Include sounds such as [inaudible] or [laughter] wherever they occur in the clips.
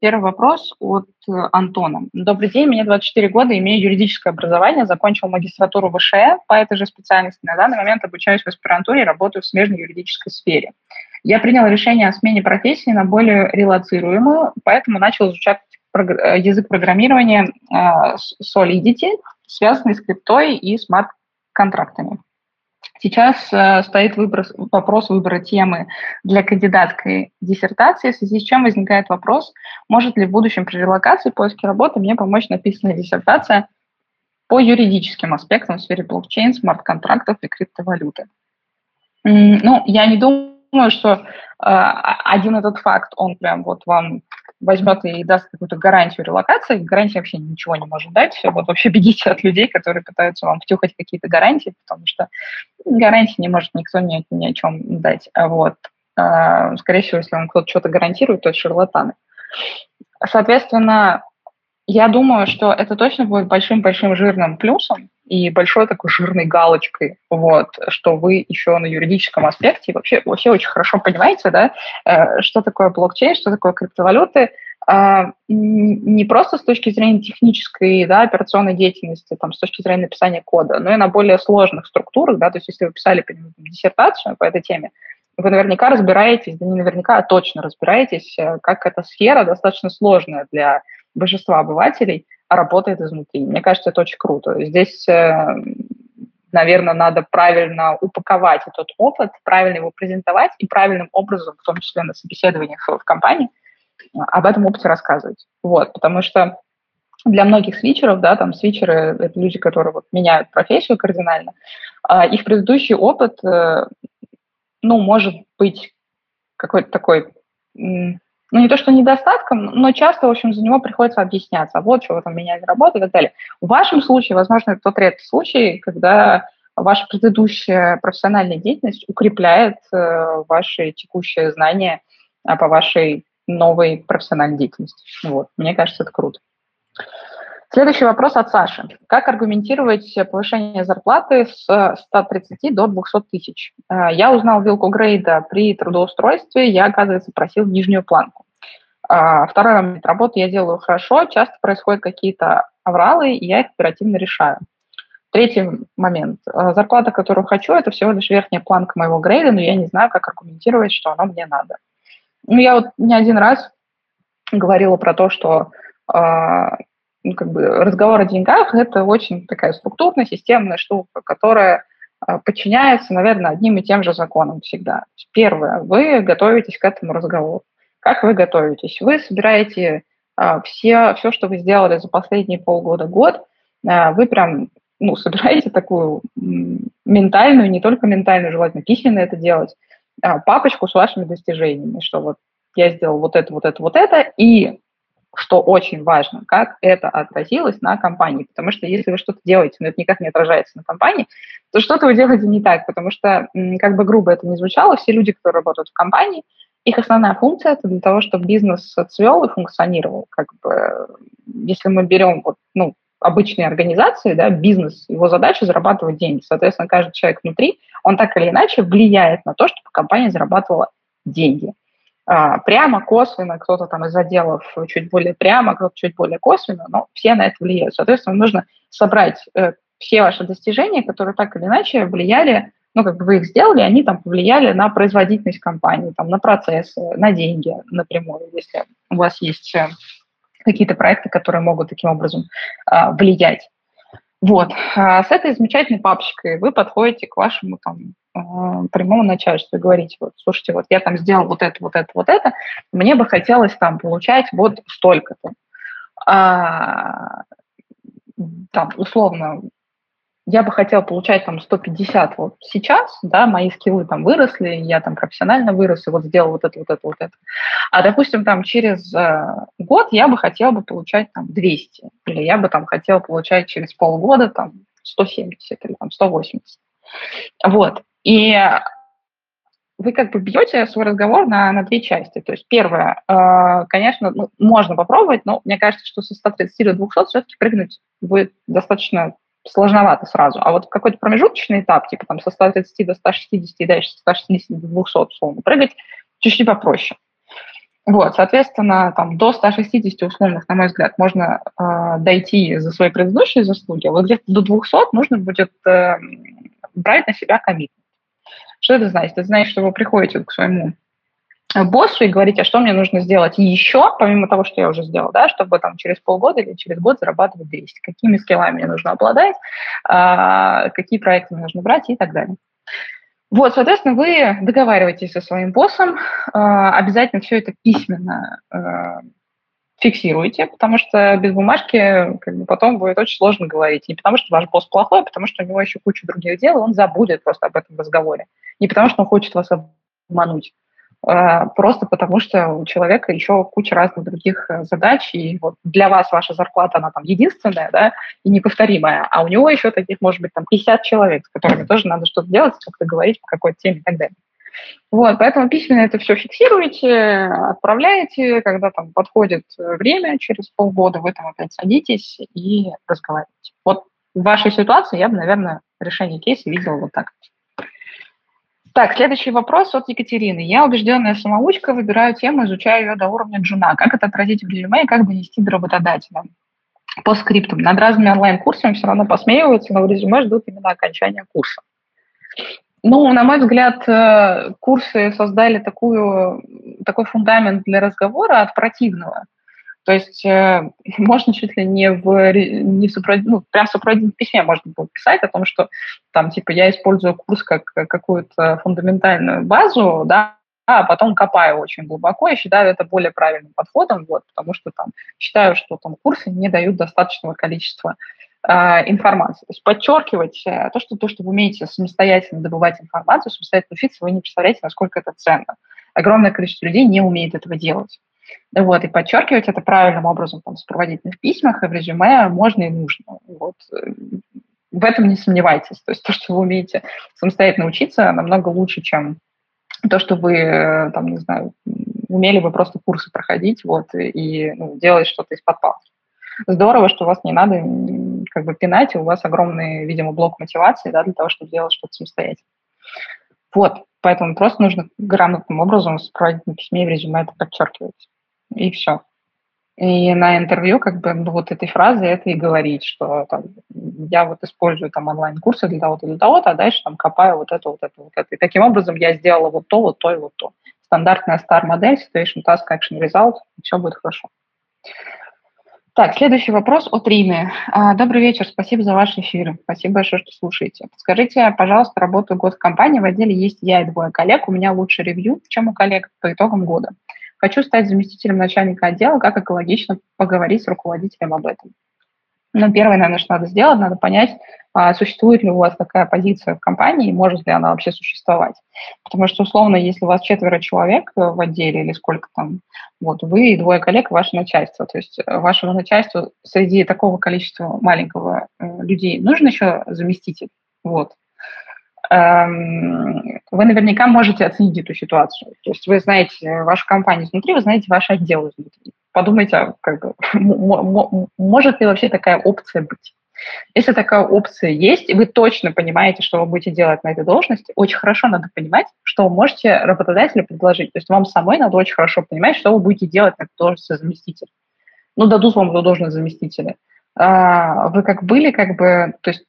Первый вопрос от э, Антона. Добрый день, мне 24 года, имею юридическое образование, закончил магистратуру ВШЭ по этой же специальности. На данный момент обучаюсь в аспирантуре и работаю в смежной юридической сфере. Я принял решение о смене профессии на более релацируемую, поэтому начал изучать э, язык программирования э, Solidity, связанный с криптой и смарт-контрактами. Сейчас э, стоит выбор, вопрос выбора темы для кандидатской диссертации, в связи с чем возникает вопрос, может ли в будущем при релокации поиске работы мне помочь написанная диссертация по юридическим аспектам в сфере блокчейн, смарт-контрактов и криптовалюты. Ну, я не думаю, что э, один этот факт, он прям вот вам возьмет и даст какую-то гарантию релокации, гарантия вообще ничего не может дать. Вот вообще бегите от людей, которые пытаются вам втюхать какие-то гарантии, потому что гарантии не может никто ни, ни о чем дать. А вот. А, скорее всего, если вам кто-то что-то гарантирует, то это шарлатаны. Соответственно, я думаю, что это точно будет большим-большим жирным плюсом, и большой такой жирной галочкой, вот, что вы еще на юридическом аспекте вообще, вообще очень хорошо понимаете, да, э, что такое блокчейн, что такое криптовалюты, а, не просто с точки зрения технической, да, операционной деятельности, там, с точки зрения написания кода, но и на более сложных структурах, да, то есть если вы писали диссертацию по этой теме, вы наверняка разбираетесь, да не наверняка, а точно разбираетесь, э, как эта сфера достаточно сложная для большинства обывателей, работает изнутри. Мне кажется, это очень круто. Здесь, э, наверное, надо правильно упаковать этот опыт, правильно его презентовать и правильным образом, в том числе на собеседованиях в компании, об этом опыте рассказывать. Вот, потому что для многих свитчеров, да, там свитчеры — это люди, которые вот меняют профессию кардинально, а их предыдущий опыт, э, ну, может быть какой-то такой ну, не то, что недостатком, но часто, в общем, за него приходится объясняться. Вот, что вы там меняли работу и так далее. В вашем случае, возможно, это тот редкий случай, когда ваша предыдущая профессиональная деятельность укрепляет э, ваши текущие знания а, по вашей новой профессиональной деятельности. Вот. Мне кажется, это круто. Следующий вопрос от Саши. Как аргументировать повышение зарплаты с 130 до 200 тысяч? Э, я узнал вилку грейда при трудоустройстве, я, оказывается, просил нижнюю планку. Э, второй момент. Работу я делаю хорошо, часто происходят какие-то авралы, и я их оперативно решаю. Третий момент. Э, зарплата, которую хочу, это всего лишь верхняя планка моего грейда, но я не знаю, как аргументировать, что оно мне надо. Ну, я вот не один раз говорила про то, что ну, как бы разговор о деньгах – это очень такая структурная, системная штука, которая а, подчиняется, наверное, одним и тем же законам всегда. Первое, вы готовитесь к этому разговору. Как вы готовитесь? Вы собираете а, все, все, что вы сделали за последние полгода-год, а, вы прям ну, собираете такую ментальную, не только ментальную, желательно письменно это делать, папочку с вашими достижениями, что вот я сделал вот это, вот это, вот это, и что очень важно, как это отразилось на компании. Потому что если вы что-то делаете, но это никак не отражается на компании, то что-то вы делаете не так, потому что, как бы грубо это ни звучало, все люди, которые работают в компании, Их основная функция это для того, чтобы бизнес цвел и функционировал. Как бы, если мы берем вот, ну, обычные организации, да, бизнес, его задача зарабатывать деньги. Соответственно, каждый человек внутри, он так или иначе влияет на то, чтобы компания зарабатывала деньги. А, прямо, косвенно, кто-то там из отделов чуть более прямо, кто-то чуть более косвенно, но все на это влияют. Соответственно, нужно собрать э, все ваши достижения, которые так или иначе влияли, ну, как бы вы их сделали, они там повлияли на производительность компании, там, на процессы, на деньги напрямую, если у вас есть э, какие-то проекты, которые могут таким образом а, влиять. Вот. А с этой замечательной папочкой вы подходите к вашему там прямому начальству и говорите, вот, слушайте, вот я там сделал вот это, вот это, вот это, мне бы хотелось там получать вот столько-то. А, там, условно, я бы хотела получать там 150 вот сейчас, да, мои скиллы там выросли, я там профессионально вырос, и вот сделал вот это, вот это, вот это. А, допустим, там через э, год я бы хотела бы получать там 200, или я бы там хотела получать через полгода там 170 или там 180. Вот. И вы как бы бьете свой разговор на, на две части. То есть первое, э, конечно, ну, можно попробовать, но мне кажется, что со 130 до 200 все-таки прыгнуть будет достаточно сложновато сразу. А вот в какой-то промежуточный этап, типа там со 130 до 160 и дальше со 160 до 200, условно, прыгать чуть-чуть попроще. Вот, соответственно, там до 160 условных, на мой взгляд, можно э, дойти за свои предыдущие заслуги, а вот где-то до 200 нужно будет э, брать на себя коммитмент. Что это значит? Это значит, что вы приходите к своему боссу и говорите, а что мне нужно сделать еще, помимо того, что я уже сделал, да, чтобы там через полгода или через год зарабатывать 200, какими скиллами мне нужно обладать, а, какие проекты мне нужно брать и так далее. Вот, соответственно, вы договариваетесь со своим боссом, а, обязательно все это письменно фиксируете, потому что без бумажки как бы, потом будет очень сложно говорить. Не потому что ваш босс плохой, а потому что у него еще куча других дел, и он забудет просто об этом разговоре. Не потому что он хочет вас обмануть. А, просто потому что у человека еще куча разных других э, задач, и вот для вас ваша зарплата, она там единственная, да, и неповторимая, а у него еще таких, может быть, там 50 человек, с которыми тоже надо что-то делать, как-то говорить по какой-то теме и так далее. Вот, поэтому письменно это все фиксируете, отправляете, когда там подходит время, через полгода вы там опять садитесь и разговариваете. Вот в вашей ситуации я бы, наверное, решение кейса видела вот так. Так, следующий вопрос от Екатерины. Я убежденная самоучка, выбираю тему, изучаю ее до уровня джуна. Как это отразить в резюме и как донести до работодателя? По скриптам. Над разными онлайн-курсами все равно посмеиваются, но в резюме ждут именно окончания курса. Ну, на мой взгляд, э, курсы создали такую, такой фундамент для разговора от противного – то есть э, [laughs] можно чуть ли не в, не ну, прям в сопроводительном письме можно было писать о том, что там, типа, я использую курс как какую-то фундаментальную базу, да, а потом копаю очень глубоко и считаю это более правильным подходом, вот, потому что там считаю, что там курсы не дают достаточного количества информации. То есть подчеркивать э, то, что, то, что вы умеете самостоятельно добывать информацию, самостоятельно учиться, вы не представляете, насколько это ценно. Огромное количество людей не умеет этого делать. Вот, и подчеркивать это правильным образом там, в сопроводительных письмах и в резюме можно и нужно. Вот. В этом не сомневайтесь. То есть то, что вы умеете самостоятельно учиться, намного лучше, чем то, что вы, там, не знаю, умели бы просто курсы проходить вот, и ну, делать что-то из-под палки. Здорово, что вас не надо как бы пинать, и у вас огромный, видимо, блок мотивации да, для того, чтобы делать что-то самостоятельно. Вот, поэтому просто нужно грамотным образом в сопроводительном письме и в резюме это подчеркивать и все. И на интервью как бы вот этой фразы это и говорить, что там, я вот использую там онлайн-курсы для того-то, для того-то, а дальше там копаю вот это, вот это, вот это. И таким образом я сделала вот то, вот то и вот то. Стандартная star-модель, situation, task, action, result, и все будет хорошо. Так, следующий вопрос от Рины. А, добрый вечер, спасибо за ваш эфир. Спасибо большое, что слушаете. Скажите, пожалуйста, работаю год в компании, в отделе есть я и двое коллег, у меня лучше ревью, чем у коллег по итогам года. Хочу стать заместителем начальника отдела, как экологично поговорить с руководителем об этом. Ну, первое, наверное, что надо сделать, надо понять, а, существует ли у вас такая позиция в компании, и может ли она вообще существовать. Потому что, условно, если у вас четверо человек в отделе или сколько там, вот вы и двое коллег, ваше начальство. То есть э, вашему начальству среди такого количества маленького э, людей нужен еще заместитель. Вот. эм, вы наверняка можете оценить эту ситуацию. То есть вы знаете вашу компанию изнутри, вы знаете ваш отдел изнутри. Подумайте, как бы, [laughs] может ли вообще такая опция быть. Если такая опция есть, и вы точно понимаете, что вы будете делать на этой должности, очень хорошо надо понимать, что вы можете работодателю предложить. То есть вам самой надо очень хорошо понимать, что вы будете делать на этой должности заместителя. Ну, дадут вам эту должность заместителя. А, вы как были, как бы, то есть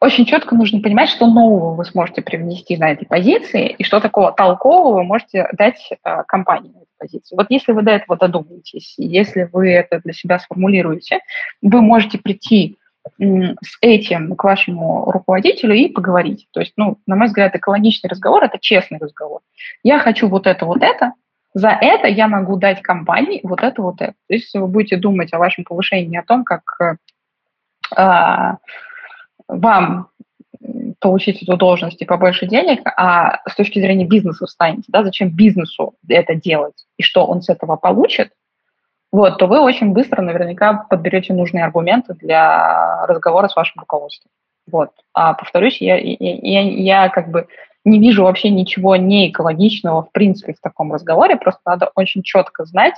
очень четко нужно понимать, что нового вы сможете привнести на этой позиции и что такого толкового вы можете дать э, компании позиции. Вот если вы до этого додумаетесь, если вы это для себя сформулируете, вы можете прийти с этим к вашему руководителю и поговорить. То есть, ну, на мой взгляд, экологичный разговор – это честный разговор. Я хочу вот это, вот это, за это я могу дать компании вот это, вот это. То есть, если вы будете думать о вашем повышении, о том, как э, вам получить эту должность и побольше денег, а с точки зрения бизнеса встанете, да, зачем бизнесу это делать и что он с этого получит, вот, то вы очень быстро наверняка подберете нужные аргументы для разговора с вашим руководством. Вот. А повторюсь, я, я, я, я как бы не вижу вообще ничего не экологичного в принципе в таком разговоре, просто надо очень четко знать,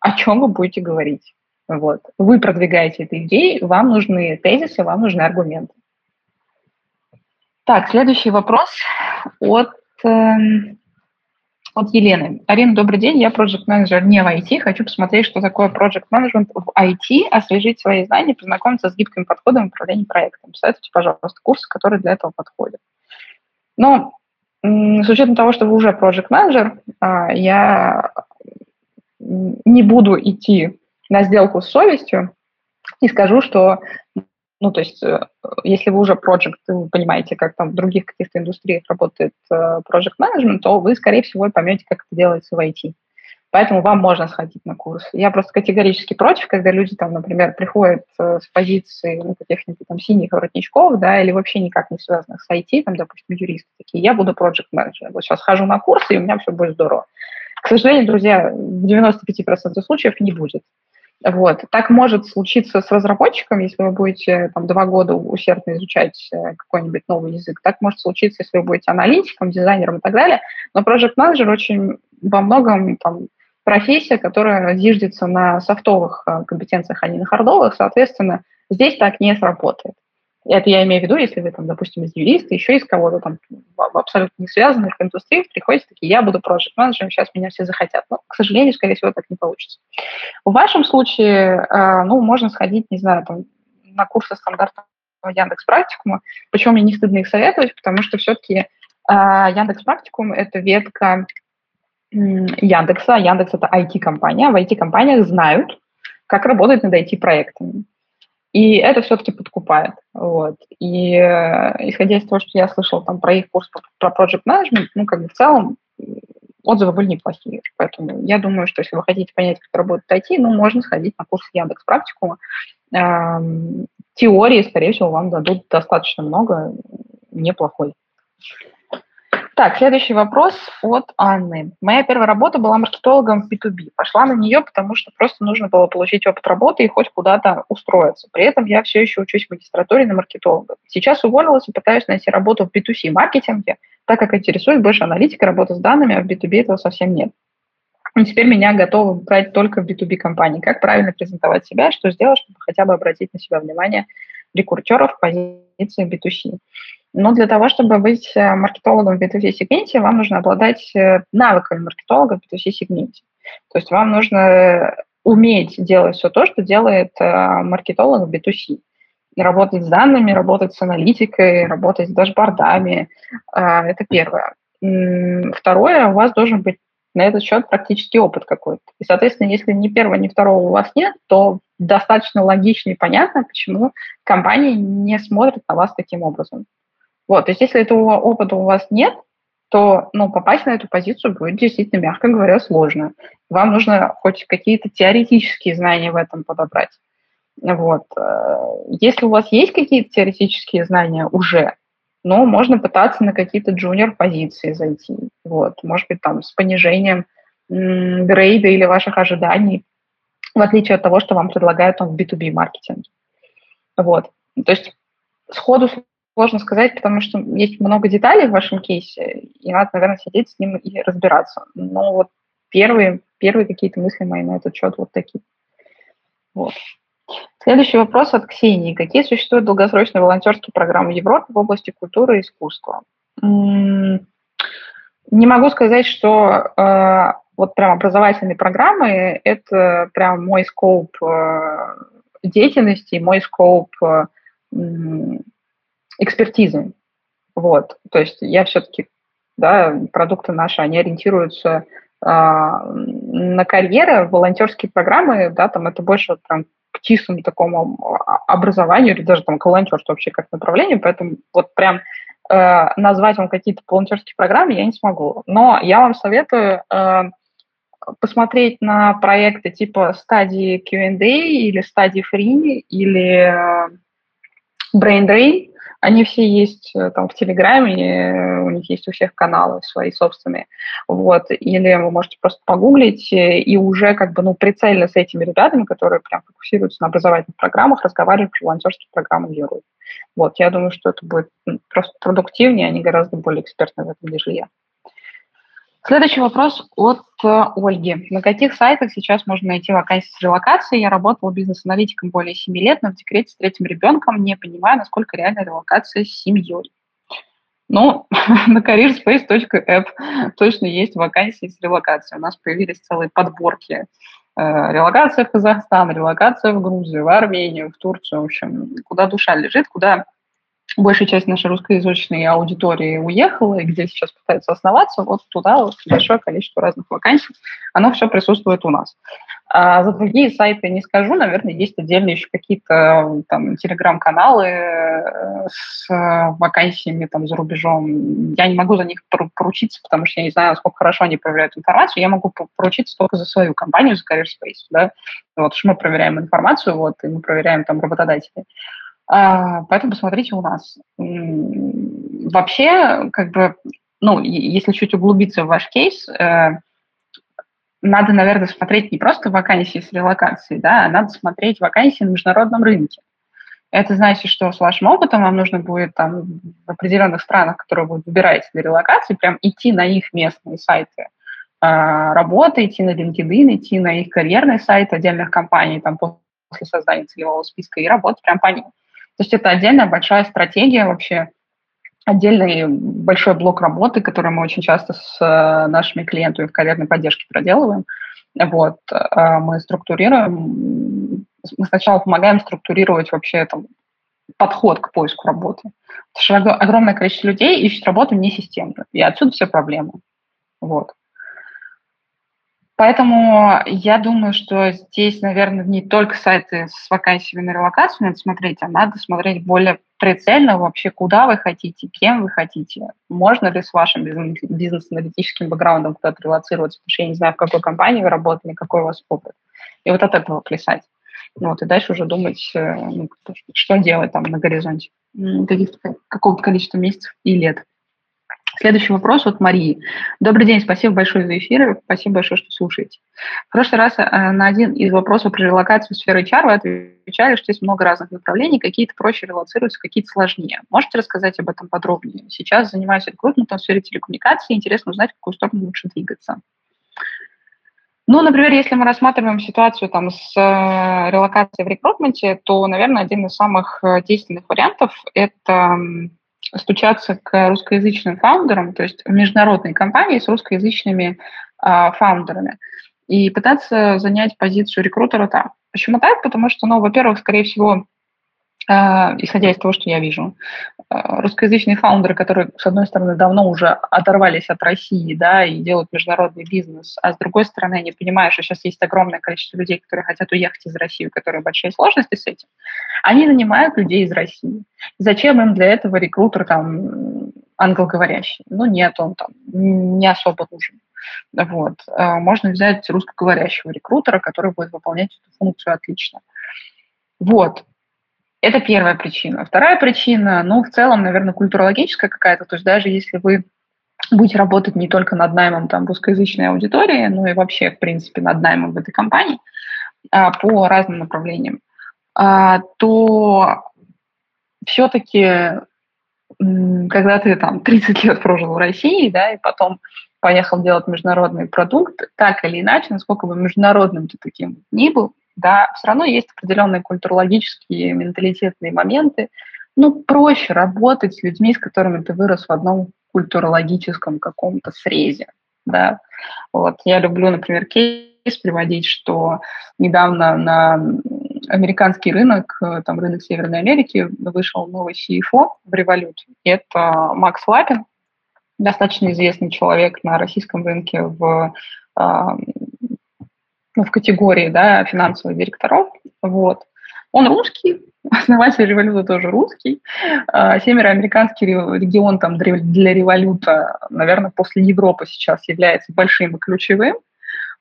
о чем вы будете говорить. Вот. Вы продвигаете эту идею, вам нужны тезисы, вам нужны аргументы. Так, следующий вопрос от, э, от Елены. Арина, добрый день. Я проект менеджер не в IT. Хочу посмотреть, что такое project management в IT, освежить свои знания, познакомиться с гибким подходом управления проектом. Советуйте, пожалуйста, курсы, которые для этого подходят. Но с учетом того, что вы уже project менеджер а, я не буду идти на сделку с совестью и скажу, что ну, то есть, э, если вы уже project, вы понимаете, как там в других каких-то индустриях работает э, project management, то вы, скорее всего, поймете, как это делается в IT. Поэтому вам можно сходить на курс. Я просто категорически против, когда люди там, например, приходят э, с позиции ну, технике там синих воротничков, да, или вообще никак не связанных с IT, там, допустим, юристы такие, я буду project manager. Вот сейчас хожу на курсы, и у меня все будет здорово. К сожалению, друзья, в 95% случаев не будет. Вот. Так может случиться с разработчиком, если вы будете там, два года усердно изучать э, какой-нибудь новый язык. Так может случиться, если вы будете аналитиком, дизайнером и так далее. Но Project Manager очень во многом там, профессия, которая зиждется на софтовых э, компетенциях, а не на хардовых. Соответственно, здесь так не сработает. Это я имею в виду, если вы, там, допустим, из юриста, еще из кого-то там абсолютно не связанных индустриях, приходите такие, я буду проект менеджером сейчас меня все захотят. Но, к сожалению, скорее всего, так не получится. В вашем случае, э, ну, можно сходить, не знаю, там, на курсы стандартного Яндекс Практикума. Почему мне не стыдно их советовать? Потому что все-таки э, Яндекс Практикум – это ветка Яндекса. Яндекс – это IT-компания. В IT-компаниях знают, как работать над IT-проектами. И это все-таки подкупает. Вот. И э, исходя из того, что я слышала там про их курс про project management, ну, как бы в целом отзывы были неплохие. Поэтому я думаю, что если вы хотите понять, как работает IT, ну, можно сходить на курс Яндекс Практикума. Эм, теории, скорее всего, вам дадут достаточно много, неплохой. Так, следующий вопрос от Анны. Моя первая работа была маркетологом в B2B. Пошла на нее, потому что просто нужно было получить опыт работы и хоть куда-то устроиться. При этом я все еще учусь в магистратуре на маркетолога. Сейчас уволилась и пытаюсь найти работу в B2C маркетинге, так как интересует больше аналитика, работа с данными, а в B2B этого совсем нет. И теперь меня готовы брать только в B2B компании. Как правильно презентовать себя, что сделать, чтобы хотя бы обратить на себя внимание рекрутеров в позиции B2C? Но для того, чтобы быть э, маркетологом в B2C-сегменте, вам нужно обладать э, навыками маркетолога в B2C-сегменте. То есть вам нужно уметь делать все то, что делает э, маркетолог в B2C. Работать с данными, работать с аналитикой, работать с дашбордами. Это первое. Второе, у вас должен быть на этот счет практический опыт какой-то. И, соответственно, если ни первого, ни второго у вас нет, то достаточно логично и понятно, почему компания не смотрит на вас таким образом. Вот, то есть если этого опыта у вас нет, то ну, попасть на эту позицию будет действительно, мягко говоря, сложно. Вам нужно хоть какие-то теоретические знания в этом подобрать. Вот. Э, если у вас есть какие-то теоретические знания уже, ну, можно пытаться на какие-то джуниор-позиции зайти. Вот. Может быть, там с понижением грейда или ваших ожиданий, в отличие от того, что вам предлагают там в B2B маркетинге. Вот. То есть сходу сложно сказать, потому что есть много деталей в вашем кейсе, и надо, наверное, сидеть с ним и разбираться. Но вот первые, первые какие-то мысли мои на этот счет вот такие. Вот. Следующий вопрос от Ксении. Какие существуют долгосрочные волонтерские программы в Европе в области культуры и искусства? Не могу сказать, что э, вот прям образовательные программы – это прям мой скоп э, деятельности, мой скоп э, экспертизы. Вот. То есть я все-таки, да, продукты наши, они ориентируются э, на карьеры, волонтерские программы, да, там это больше прям к чистому такому образованию или даже там к волонтерству вообще как направлению, поэтому вот прям э, назвать вам какие-то волонтерские программы я не смогу. Но я вам советую э, посмотреть на проекты типа стадии Q&A или стадии Free или э, Brain Drain, они все есть э, там в Телеграме, у них есть у всех каналы свои собственные. Вот. Или вы можете просто погуглить э, и уже как бы ну, прицельно с этими ребятами, которые прям фокусируются на образовательных программах, разговаривать про волонтерские программы Европе. Вот. Я думаю, что это будет просто продуктивнее, они гораздо более экспертны в этом, нежели я. Следующий вопрос от э, Ольги. На каких сайтах сейчас можно найти вакансии с релокацией? Я работала бизнес-аналитиком более 7 лет, но в декрете с третьим ребенком не понимаю, насколько реальна релокация с семьей. Ну, [laughs] на careerspace.app точно есть вакансии с релокацией. У нас появились целые подборки. Э, релокация в Казахстан, релокация в Грузию, в Армению, в Турцию. В общем, куда душа лежит, куда большая часть нашей русскоязычной аудитории уехала, и где сейчас пытаются основаться, вот туда вот большое количество разных вакансий, оно все присутствует у нас. А за другие сайты не скажу, наверное, есть отдельные еще какие-то там телеграм-каналы э, с вакансиями там за рубежом. Я не могу за них поручиться, потому что я не знаю, насколько хорошо они проверяют информацию. Я могу поручиться только за свою компанию, за CareerSpace, да. Вот, что мы проверяем информацию, вот, и мы проверяем там работодателей. А, поэтому посмотрите у нас. Вообще, как бы, ну, если чуть углубиться в ваш кейс, э, надо, наверное, смотреть не просто вакансии с релокацией, да, а надо смотреть вакансии на международном рынке. Это значит, что с вашим опытом вам нужно будет там в определенных странах, которые вы выбираете для релокации, прям идти на их местные сайты э, работы, идти на LinkedIn, идти на их карьерный сайт отдельных компаний там после создания целевого списка и работать прям по ним. То есть это отдельная большая стратегия вообще, отдельный большой блок работы, который мы очень часто с э, нашими клиентами в карьерной поддержке проделываем. Вот, э, мы структурируем, мы сначала помогаем структурировать вообще там, подход к поиску работы. Потому что огромное количество людей ищет работу не системно, и отсюда все проблемы. Вот. Поэтому я думаю, что здесь, наверное, не только сайты с вакансиями на релокацию надо смотреть, а надо смотреть более прицельно вообще, куда вы хотите, кем вы хотите. Можно ли с вашим бизнес-аналитическим бэкграундом куда-то релацироваться, потому что я не знаю, в какой компании вы работали, какой у вас опыт. И вот от этого плясать. Вот, и дальше уже думать, э, ну, что делать там на горизонте какого-то количества месяцев и лет. Следующий вопрос от Марии. Добрый день, спасибо большое за эфир, спасибо большое, что слушаете. В прошлый раз э, на один из вопросов про релокацию в сферу HR вы отвечали, что есть много разных направлений, какие-то проще релоцируются, какие-то сложнее. Можете рассказать об этом подробнее? Сейчас занимаюсь рекрутментом в сфере телекоммуникации, интересно узнать, в какую сторону лучше двигаться. Ну, например, если мы рассматриваем ситуацию там, с э, релокацией в рекрутменте, то, наверное, один из самых э, действенных вариантов – это стучаться к русскоязычным фаундерам, то есть международные компании с русскоязычными э, фаундерами, и пытаться занять позицию рекрутера там. Почему так? Потому что, ну, во-первых, скорее всего, а, исходя из того, что я вижу. А, русскоязычные фаундеры, которые, с одной стороны, давно уже оторвались от России, да, и делают международный бизнес, а с другой стороны, они понимают, что сейчас есть огромное количество людей, которые хотят уехать из России, у которых большие сложности с этим, они нанимают людей из России. Зачем им для этого рекрутер там англоговорящий? Ну, нет, он там не особо нужен. Вот. А, можно взять русскоговорящего рекрутера, который будет выполнять эту функцию отлично. Вот. Это первая причина. Вторая причина, ну, в целом, наверное, культурологическая какая-то. То есть даже если вы будете работать не только над наймом там, русскоязычной аудитории, но и вообще, в принципе, над наймом в этой компании а, по разным направлениям, а, то все-таки когда ты там 30 лет прожил в России, да, и потом поехал делать международный продукт, так или иначе, насколько бы международным ты таким ни был, да, все равно есть определенные культурологические, менталитетные моменты. Ну, проще работать с людьми, с которыми ты вырос в одном культурологическом каком-то срезе, да. Вот, я люблю, например, кейс приводить, что недавно на американский рынок, э, там рынок Северной Америки, вышел новый CFO в Revolut. Это Макс Лапин, достаточно известный человек на российском рынке в, ну, в категории да, финансовых директоров. Вот. Он русский, [laughs] основатель революта тоже русский. А, североамериканский регион там для революта, наверное, после Европы сейчас является большим и ключевым.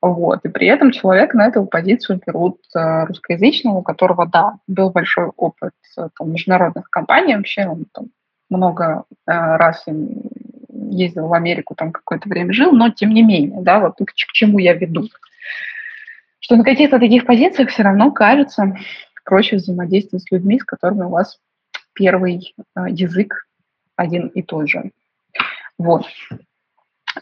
Вот. И при этом человек на эту позицию берут э, русскоязычного, у которого, да, был большой опыт э, там, международных компаний. Вообще он там много э, раз ездил в Америку, там какое-то время жил, но тем не менее, да, вот к, к чему я веду. Что на каких-то таких позициях все равно кажется проще взаимодействовать с людьми, с которыми у вас первый э, язык один и тот же. Вот.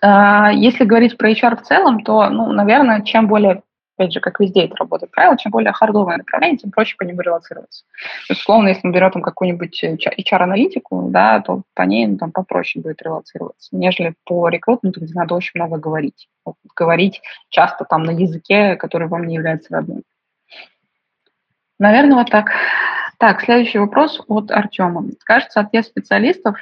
А, если говорить про HR в целом, то, ну, наверное, чем более, опять же, как везде это работает правило, чем более хардовое направление, тем проще по нему релацироваться. Условно, если мы берем там какую-нибудь HR-аналитику, да, то по ней ну, там попроще будет релацироваться, нежели по рекрутменту, где надо очень много говорить. Вот, говорить часто там на языке, который вам не является родным. Наверное, вот так. Так, следующий вопрос от Артема. Кажется, отъезд специалистов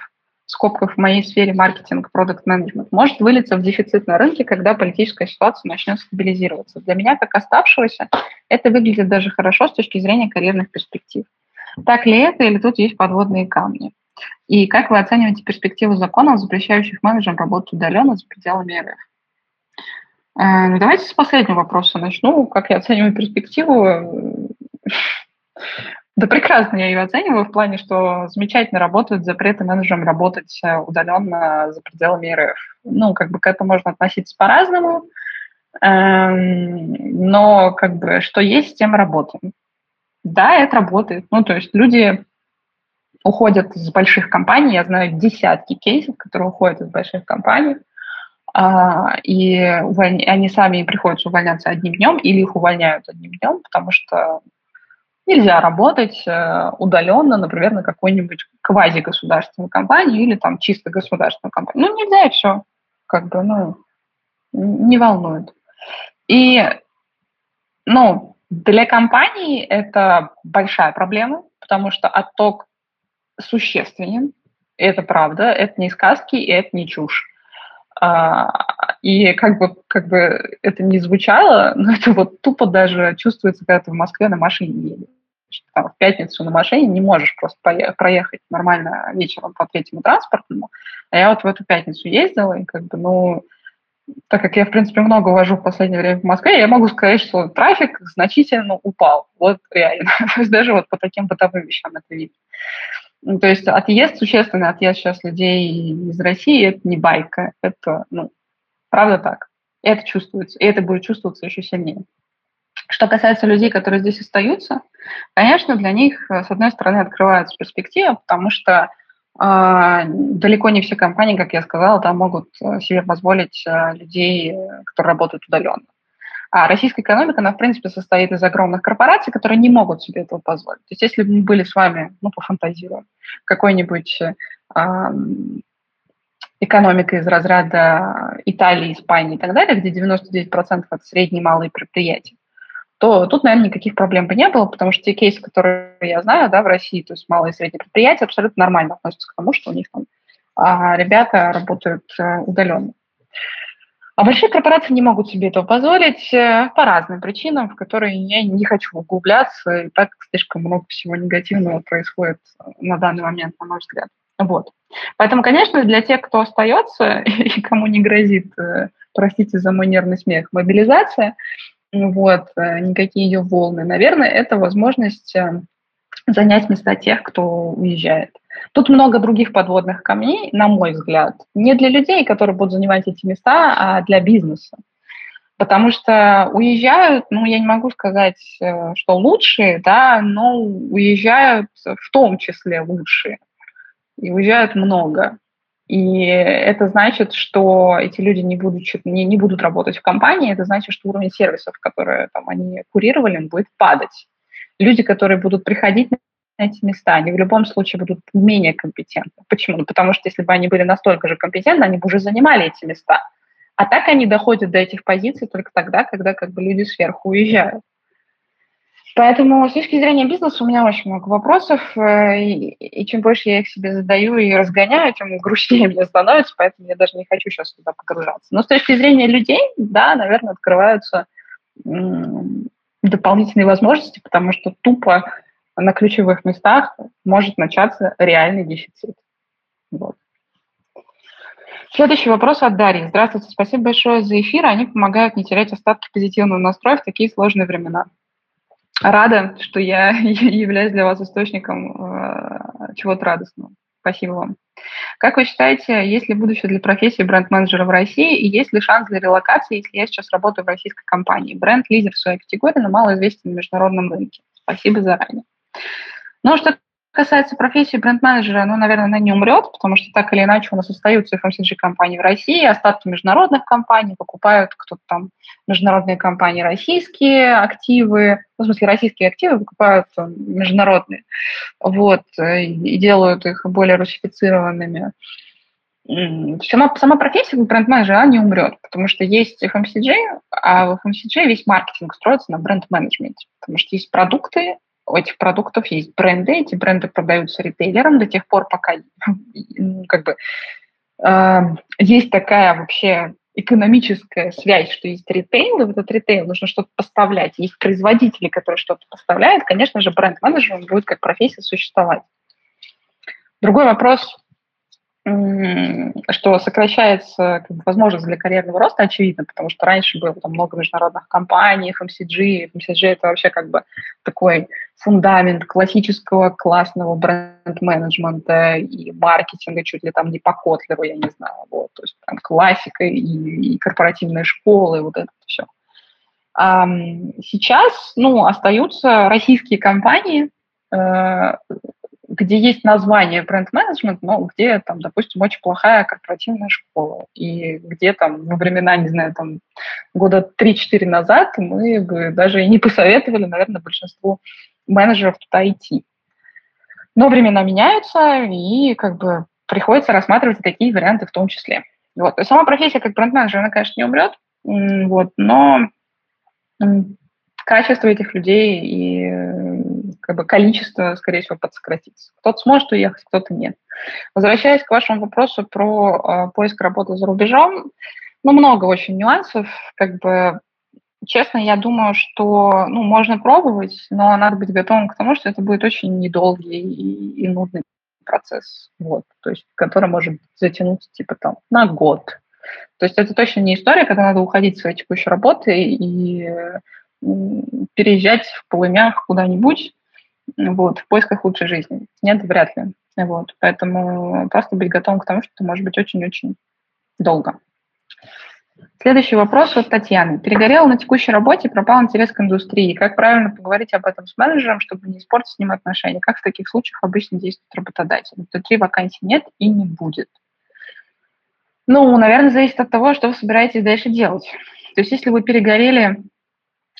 в скобках в моей сфере маркетинг, продукт менеджмент может вылиться в дефицит на рынке, когда политическая ситуация начнет стабилизироваться. Для меня, как оставшегося, это выглядит даже хорошо с точки зрения карьерных перспектив. Так ли это, или тут есть подводные камни? И как вы оцениваете перспективу законов, запрещающих менеджерам работать удаленно за пределами РФ? Э, ну, давайте с последнего вопроса начну. Как я оцениваю перспективу? Да прекрасно я ее оцениваю в плане, что замечательно работают запреты менеджерам работать э, удаленно за пределами РФ. Ну, как бы к этому можно относиться по-разному, эм, но как бы что есть, с тем работаем. Да, это работает. Ну, то есть люди уходят из больших компаний, я знаю десятки кейсов, которые уходят из больших компаний, а, и они сами приходится увольняться одним днем или их увольняют одним днем, потому что Нельзя работать э, удаленно, например, на какой-нибудь квази-государственную компанию или там чисто государственную компанию. Ну, нельзя и все. Как бы, ну, не волнует. И, ну, для компании это большая проблема, потому что отток существенен. Это правда, это не сказки, и это не чушь. А, и как бы, как бы это не звучало, но это вот тупо даже чувствуется, когда ты в Москве на машине едешь там, в пятницу на машине не можешь просто проехать нормально вечером по третьему транспортному. А я вот в эту пятницу ездила, и как бы, ну, так как я, в принципе, много вожу в последнее время в Москве, я могу сказать, что трафик значительно упал. Вот реально. [laughs] То есть даже вот по таким бытовым вещам это видно. Ну, то есть отъезд, существенный отъезд сейчас людей из России, это не байка, это, ну, правда так. Это чувствуется, и это будет чувствоваться еще сильнее. Что касается людей, которые здесь остаются, конечно, для них, э, с одной стороны, открывается перспектива, потому что э, далеко не все компании, как я сказала, там могут э, себе позволить э, людей, которые работают удаленно. А российская экономика, она, в принципе, состоит из огромных корпораций, которые не могут себе этого позволить. То есть если бы мы были с вами, ну, пофантазируем, какой-нибудь э, экономика из разряда Италии, Испании и так далее, где 99% это средние малые предприятия, то тут, наверное, никаких проблем бы не было, потому что те кейсы, которые я знаю да, в России, то есть малые и средние предприятия, абсолютно нормально относятся к тому, что у них там а, ребята работают а, удаленно. А большие корпорации не могут себе этого позволить э, по разным причинам, в которые я не хочу углубляться, и так слишком много всего негативного происходит на данный момент, на мой взгляд. Вот. Поэтому, конечно, для тех, кто остается [laughs] и кому не грозит, э, простите за мой нервный смех, мобилизация, вот, э, никакие ее волны. Наверное, это возможность э, занять места тех, кто уезжает. Тут много других подводных камней, на мой взгляд. Не для людей, которые будут занимать эти места, а для бизнеса. Потому что уезжают, ну, я не могу сказать, э, что лучшие, да, но уезжают в том числе лучшие. и уезжают много. И это значит, что эти люди не будут, не, не будут работать в компании, это значит, что уровень сервисов, которые там, они курировали, он будет падать. Люди, которые будут приходить на эти места, они в любом случае будут менее компетентны. Почему? Ну, потому что если бы они были настолько же компетентны, они бы уже занимали эти места. А так они доходят до этих позиций только тогда, когда как бы люди сверху уезжают. Поэтому с точки зрения бизнеса у меня очень много вопросов, э, и, и чем больше я их себе задаю и разгоняю, тем грустнее [laughs] мне становится, поэтому я даже не хочу сейчас туда погружаться. Но с точки зрения людей, да, наверное, открываются дополнительные возможности, потому что тупо на ключевых местах может начаться реальный дефицит. Вот. Следующий вопрос от Дарьи. Здравствуйте, спасибо большое за эфир. Они помогают не терять остатки позитивного настроя в такие сложные времена рада, что я [laughs] являюсь для вас источником э, чего-то радостного. Спасибо вам. Как вы считаете, есть ли будущее для профессии бренд-менеджера в России и есть ли шанс для релокации, если я сейчас работаю в российской компании? Бренд-лидер в своей категории, но мало известен на международном рынке. Спасибо заранее. Ну, что касается профессии бренд-менеджера, ну, наверное, она не умрет, потому что так или иначе у нас остаются FMCG-компании в России, остатки международных компаний, покупают кто-то там международные компании российские активы, ну, в смысле, российские активы покупают международные, вот, и делают их более русифицированными. Сама, сама профессия бренд-менеджера, не умрет, потому что есть FMCG, а в FMCG весь маркетинг строится на бренд-менеджменте, потому что есть продукты, у этих продуктов есть бренды, эти бренды продаются ритейлерам до тех пор, пока как бы э, есть такая вообще экономическая связь, что есть ритейл, и в этот ритейл нужно что-то поставлять. Есть производители, которые что-то поставляют, конечно же, бренд-менеджер будет как профессия существовать. Другой вопрос, что сокращается возможность для карьерного роста, очевидно, потому что раньше было там много международных компаний, FMCG, FMCG это вообще как бы такой фундамент классического классного бренд-менеджмента и маркетинга, чуть ли там не по Котлеру, я не знаю, вот, то есть там классика и, и корпоративные школы, вот это все. А сейчас, ну, остаются российские компании, э, где есть название бренд-менеджмент, но где там, допустим, очень плохая корпоративная школа, и где там во времена, не знаю, там года 3-4 назад мы бы даже и не посоветовали, наверное, большинству менеджеров туда идти. Но времена меняются, и как бы приходится рассматривать такие варианты в том числе. Вот. И сама профессия как бренд-менеджер, она, конечно, не умрет, вот, но качество этих людей и как бы количество, скорее всего, подсократится. Кто-то сможет уехать, кто-то нет. Возвращаясь к вашему вопросу про э, поиск работы за рубежом, ну, много очень нюансов. Как бы, честно, я думаю, что, ну, можно пробовать, но надо быть готовым к тому, что это будет очень недолгий и, и нудный процесс, вот, то есть, который может затянуться, типа, там, на год. То есть это точно не история, когда надо уходить с своей текущей работы и переезжать в полымях куда-нибудь, вот, в поисках лучшей жизни. Нет, вряд ли. Вот, поэтому просто быть готовым к тому, что это может быть очень-очень долго. Следующий вопрос от Татьяны. Перегорел на текущей работе, пропал интерес к индустрии. Как правильно поговорить об этом с менеджером, чтобы не испортить с ним отношения? Как в таких случаях обычно действует работодатель? Внутри вакансий нет и не будет. Ну, наверное, зависит от того, что вы собираетесь дальше делать. То есть, если вы перегорели,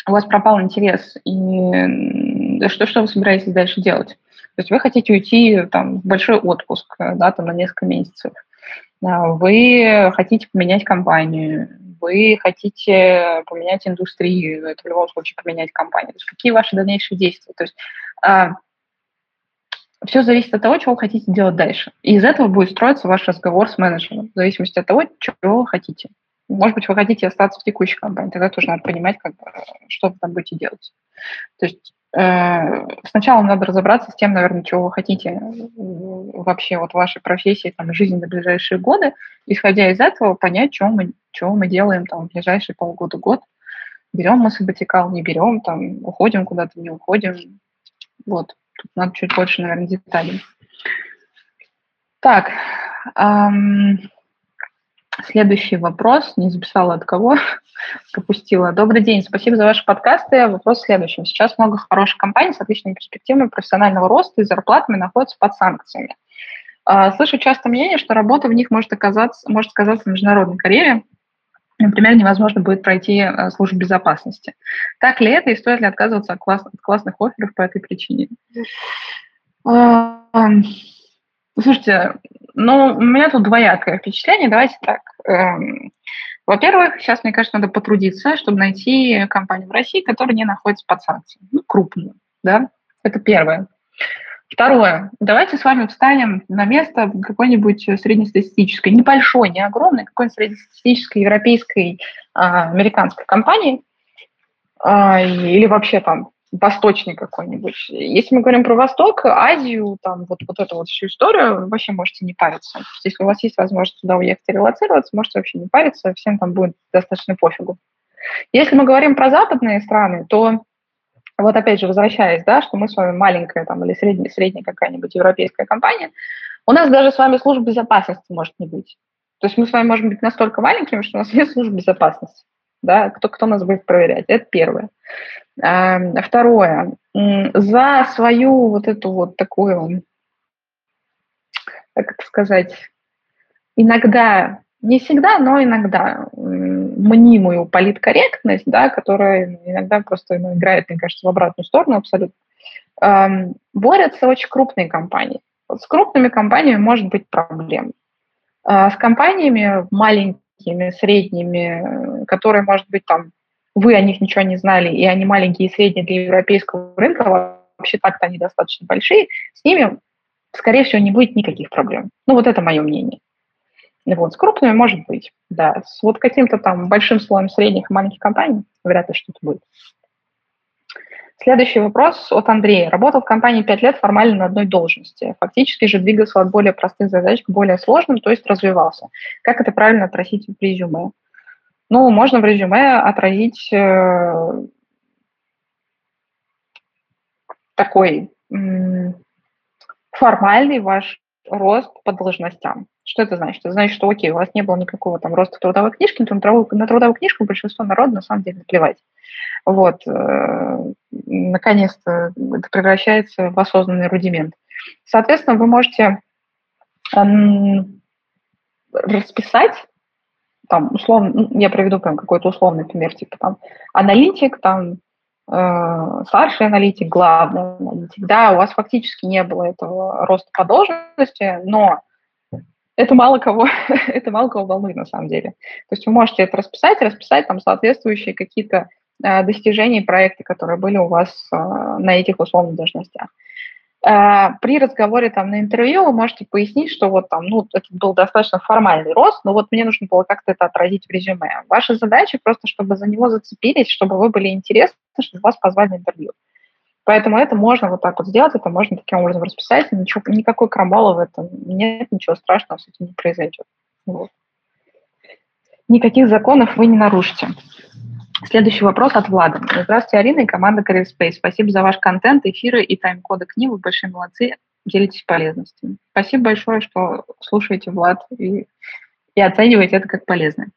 у вас пропал интерес, и что, что вы собираетесь дальше делать? То есть вы хотите уйти там, в большой отпуск, да, там, на несколько месяцев. Вы хотите поменять компанию, вы хотите поменять индустрию, это в любом случае поменять компанию. То есть какие ваши дальнейшие действия? То есть а, все зависит от того, чего вы хотите делать дальше. И из этого будет строиться ваш разговор с менеджером, в зависимости от того, чего вы хотите. Может быть, вы хотите остаться в текущей компании, тогда тоже надо понимать, как, что вы там будете делать. То есть сначала надо разобраться с тем, наверное, чего вы хотите вообще вот вашей профессии, там, жизни на ближайшие годы, исходя из этого понять, что мы, что мы делаем там в ближайшие полгода-год. Берем мы саботикал, не берем, там, уходим куда-то, не уходим. Вот, тут надо чуть больше, наверное, деталей. Так, эм, Следующий вопрос, не записала от кого, [laughs] пропустила. Добрый день, спасибо за ваши подкасты. Вопрос в следующем. Сейчас много хороших компаний с отличными перспективами профессионального роста и зарплатами находятся под санкциями. А, слышу часто мнение, что работа в них может оказаться, может сказаться международной карьере, Например, невозможно будет пройти э, службу безопасности. Так ли это и стоит ли отказываться от, класс, от классных офферов по этой причине? Слушайте, ну, у меня тут двоякое впечатление. Давайте так. Эм, во-первых, сейчас, мне кажется, надо потрудиться, чтобы найти компанию в России, которая не находится под санкциями. Ну, крупную, да? Это первое. Второе. Давайте с вами встанем на место какой-нибудь среднестатистической, небольшой, не огромной, какой-нибудь среднестатистической европейской, а, американской компании а, или вообще там восточный какой-нибудь. Если мы говорим про Восток, Азию, там вот, вот эту вот всю историю, вообще можете не париться. Если у вас есть возможность туда уехать и релацироваться, можете вообще не париться, всем там будет достаточно пофигу. Если мы говорим про западные страны, то вот опять же, возвращаясь, да, что мы с вами маленькая там или средняя, средняя какая-нибудь европейская компания, у нас даже с вами служба безопасности может не быть. То есть мы с вами можем быть настолько маленькими, что у нас нет службы безопасности. Да, кто, кто нас будет проверять? Это первое. А, второе. За свою вот эту вот такую, как это сказать, иногда, не всегда, но иногда мнимую политкорректность, да, которая иногда просто ну, играет, мне кажется, в обратную сторону абсолютно, борются очень крупные компании. С крупными компаниями может быть проблем. А с компаниями маленькими, средними, которые, может быть, там вы о них ничего не знали, и они маленькие и средние для европейского рынка, вообще так-то они достаточно большие, с ними, скорее всего, не будет никаких проблем. Ну, вот это мое мнение. Вот, с крупными может быть, да. С вот каким-то там большим слоем средних и маленьких компаний вряд ли что-то будет. Следующий вопрос от Андрея. Работал в компании 5 лет формально на одной должности. Фактически же двигался от более простых задач к более сложным, то есть развивался. Как это правильно отразить в резюме? Ну, можно в резюме отразить э, такой м- формальный ваш рост по должностям. Что это значит? Это значит, что окей, у вас не было никакого там роста трудовой книжки, на трудовую, на трудовую книжку большинство народа на самом деле наплевать. Вот. Э, наконец-то это превращается в осознанный рудимент. Соответственно, вы можете расписать там, условно, ну, я приведу прям какой-то условный пример, типа там аналитик, там э, старший аналитик, главный аналитик. Да, у вас фактически не было этого роста по должности, но это мало кого, [laughs] это мало кого волнует на самом деле. То есть вы можете это расписать, расписать там соответствующие какие-то э, достижения и проекты, которые были у вас э, на этих условных должностях. Э, при разговоре там на интервью вы можете пояснить, что вот там, ну, это был достаточно формальный рост, но вот мне нужно было как-то это отразить в резюме. Ваша задача просто, чтобы за него зацепились, чтобы вы были интересны, чтобы вас позвали на интервью. Поэтому это можно вот так вот сделать, это можно таким образом расписать, ничего, никакой крамола в этом нет, ничего страшного с этим не произойдет. Вот. Никаких законов вы не нарушите. Следующий вопрос от Влада. Здравствуйте, Арина и команда Career Space. Спасибо за ваш контент, эфиры и тайм-коды книг. Вы большие молодцы, делитесь полезностями. Спасибо большое, что слушаете, Влад, и, и оцениваете это как полезное.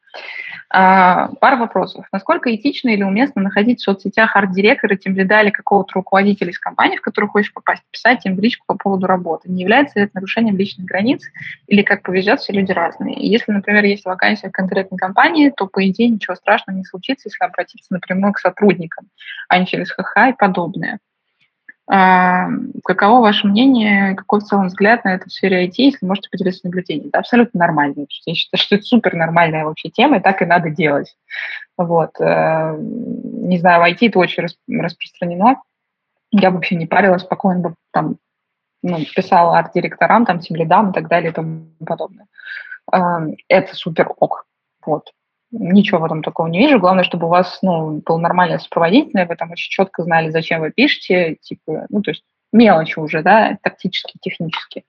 А, пара вопросов. Насколько этично или уместно находить в соцсетях арт-директора, тем лида или какого-то руководителя из компании, в которую хочешь попасть, писать им в личку по поводу работы? Не является ли это нарушением личных границ или как повезет, все люди разные? Если, например, есть вакансия в конкретной компании, то, по идее, ничего страшного не случится, если обратиться напрямую к сотрудникам, а не через ХХ и подобное. А, каково ваше мнение, какой в целом взгляд на это в сфере IT, если можете поделиться наблюдением? Это абсолютно нормально. Я считаю, что это супер нормальная вообще тема, и так и надо делать. Вот. Э, не знаю, в IT это очень распространено. Я вообще не парилась, спокойно бы там ну, писала арт-директорам, там, тем лидам и так далее и тому подобное. Эм, это супер ок. Вот. Ничего в этом такого не вижу. Главное, чтобы у вас ну, был нормальный сопроводительный, вы там очень четко знали, зачем вы пишете, типа, ну, то есть мелочи уже, да, тактически, технически.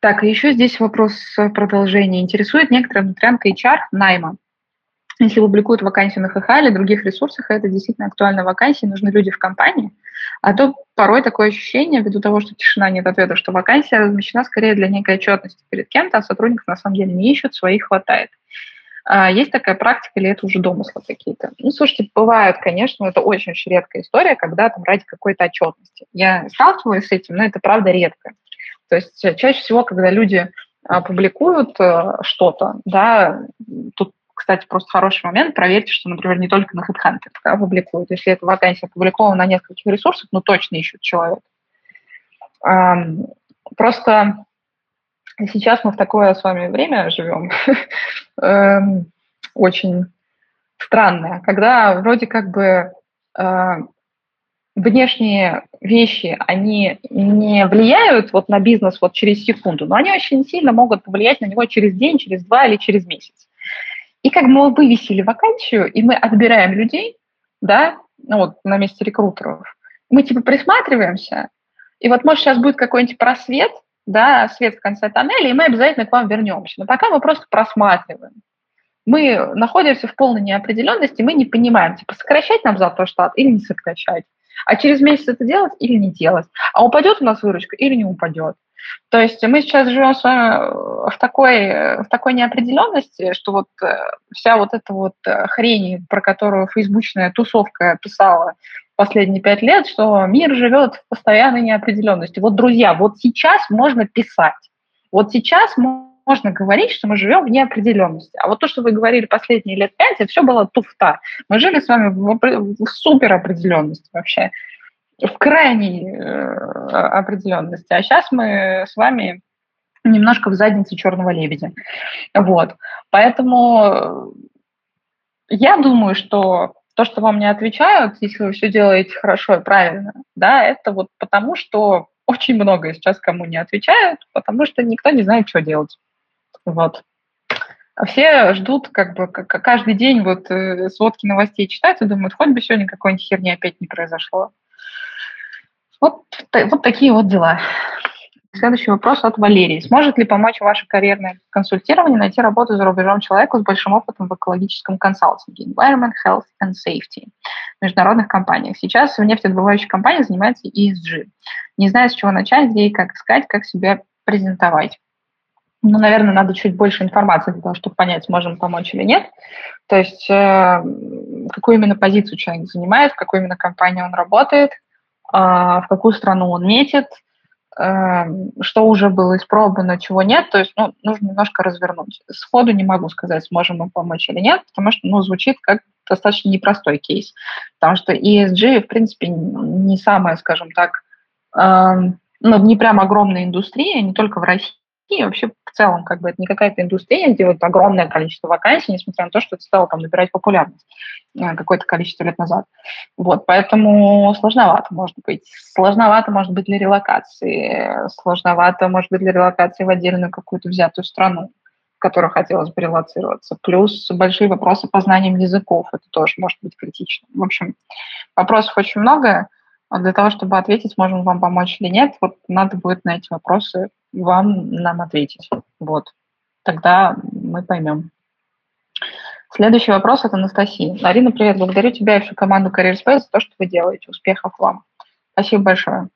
Так, и еще здесь вопрос продолжения. Интересует некоторая внутрянка HR найма. Если публикуют вакансию на ХХ или других ресурсах, это действительно актуальная вакансия, нужны люди в компании. А то порой такое ощущение, ввиду того, что тишина нет ответа, что вакансия размещена скорее для некой отчетности перед кем-то, а сотрудников на самом деле не ищут, своих хватает. А есть такая практика или это уже домыслы какие-то? Ну, слушайте, бывают, конечно, это очень-очень редкая история, когда там ради какой-то отчетности. Я сталкиваюсь с этим, но это правда редко. То есть чаще всего, когда люди публикуют что-то, да, тут кстати, просто хороший момент, проверьте, что, например, не только на HeadHunter да, публикуют. Если эта вакансия опубликована на нескольких ресурсах, ну, точно ищут человек. Просто сейчас мы в такое с вами время живем, [laughs] эм, очень странное, когда вроде как бы э, внешние вещи, они не влияют вот на бизнес вот через секунду, но они очень сильно могут повлиять на него через день, через два или через месяц. И как мы вывесили вакансию, и мы отбираем людей, да, ну вот на месте рекрутеров, мы типа присматриваемся, и вот может сейчас будет какой-нибудь просвет, да, свет в конце тоннеля, и мы обязательно к вам вернемся. Но пока мы просто просматриваем. Мы находимся в полной неопределенности, мы не понимаем, типа, сокращать нам завтра штат или не сокращать. А через месяц это делать или не делать. А упадет у нас выручка или не упадет. То есть мы сейчас живем с вами в такой, в такой неопределенности, что вот э, вся вот эта вот э, хрень, про которую фейсбучная тусовка писала последние пять лет, что мир живет в постоянной неопределенности. Вот, друзья, вот сейчас можно писать. Вот сейчас можно говорить, что мы живем в неопределенности. А вот то, что вы говорили последние лет пять, это все было туфта. Мы жили с вами в, в суперопределенности вообще, в крайней э, определенности. А сейчас мы с вами немножко в заднице черного лебедя. Вот. Поэтому я думаю, что то, что вам не отвечают, если вы все делаете хорошо и правильно, да, это вот потому, что очень много сейчас кому не отвечают, потому что никто не знает, что делать. Вот. А все ждут, как бы, каждый день вот э, сводки новостей читают и думают, хоть бы сегодня какой-нибудь херни опять не произошло. Вот, вот такие вот дела. Следующий вопрос от Валерии. Сможет ли помочь ваше карьерное консультирование найти работу за рубежом человеку с большим опытом в экологическом консалтинге, environment, health and safety, в международных компаниях? Сейчас в нефтедобывающей компании занимается ESG. Не знаю, с чего начать, где и как искать, как себя презентовать. Ну, наверное, надо чуть больше информации для того, чтобы понять, сможем помочь или нет. То есть, э, какую именно позицию человек занимает, в какой именно компании он работает, в какую страну он метит – Эм, что уже было испробовано, чего нет, то есть ну, нужно немножко развернуть. Сходу не могу сказать, сможем мы помочь или нет, потому что ну, звучит как достаточно непростой кейс, потому что ESG, в принципе, не самая, скажем так, э, ну, не прям огромная индустрия, не только в России, вообще в целом как бы это не какая-то индустрия, где вот огромное количество вакансий, несмотря на то, что это стало там набирать популярность э, какое-то количество лет назад. Вот, поэтому сложновато может быть. Сложновато может быть для релокации, сложновато может быть для релокации в отдельную какую-то взятую страну которую хотелось бы релацироваться. Плюс большие вопросы по знаниям языков. Это тоже может быть критично. В общем, вопросов очень много. Для того, чтобы ответить, можем вам помочь или нет, вот надо будет на эти вопросы вам нам ответить. Вот. Тогда мы поймем. Следующий вопрос от Анастасии. Арина, привет. Благодарю тебя и всю команду Career Space за то, что вы делаете. Успехов вам. Спасибо большое.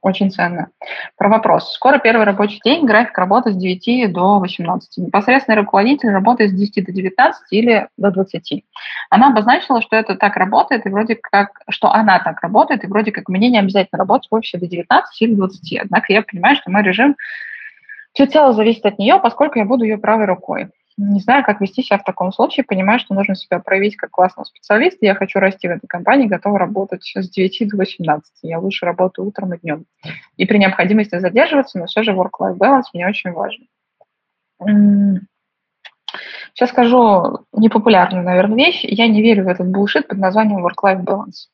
Очень ценно. Про вопрос. Скоро первый рабочий день, график работы с 9 до 18. Непосредственный руководитель работает с 10 до 19 или до 20. Она обозначила, что это так работает, и вроде как, что она так работает, и вроде как мне не обязательно работать в офисе до 19 или 20. Однако я понимаю, что мой режим всецело зависит от нее, поскольку я буду ее правой рукой не знаю, как вести себя в таком случае, понимаю, что нужно себя проявить как классного специалиста, я хочу расти в этой компании, готова работать с 9 до 18, я лучше работаю утром и днем. И при необходимости задерживаться, но все же work-life balance мне очень важен. Сейчас скажу непопулярную, наверное, вещь. Я не верю в этот булшит под названием work-life balance.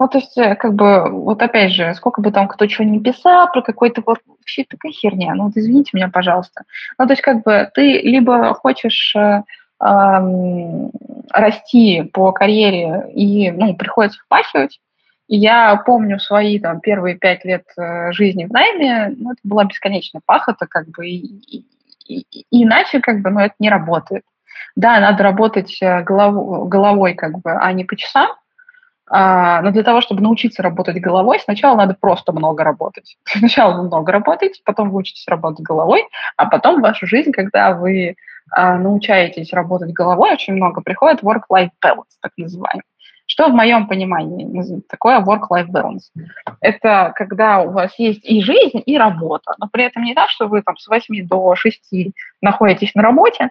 Ну, то есть, э, как бы, вот опять же, сколько бы там кто чего не писал про какой-то вот вообще такая херня. Ну, вот извините меня, пожалуйста. Ну, то есть, как бы, ты либо хочешь э, э, расти по карьере и, ну, приходится впахивать, и я помню свои там первые пять лет э, жизни в найме, ну, это была бесконечная пахота, как бы, и, и, и, иначе, как бы, ну, это не работает. Да, надо работать э, голов, головой, как бы, а не по часам, а, но для того, чтобы научиться работать головой, сначала надо просто много работать. [laughs] Сначала вы много работаете, потом вы учитесь работать головой, а потом в вашу жизнь, когда вы а, научаетесь работать головой, очень много приходит work-life balance, так называемый. Что в моем понимании такое work-life balance? Это когда у вас есть и жизнь, и работа, но при этом не так, что вы там с 8 до 6 находитесь на работе,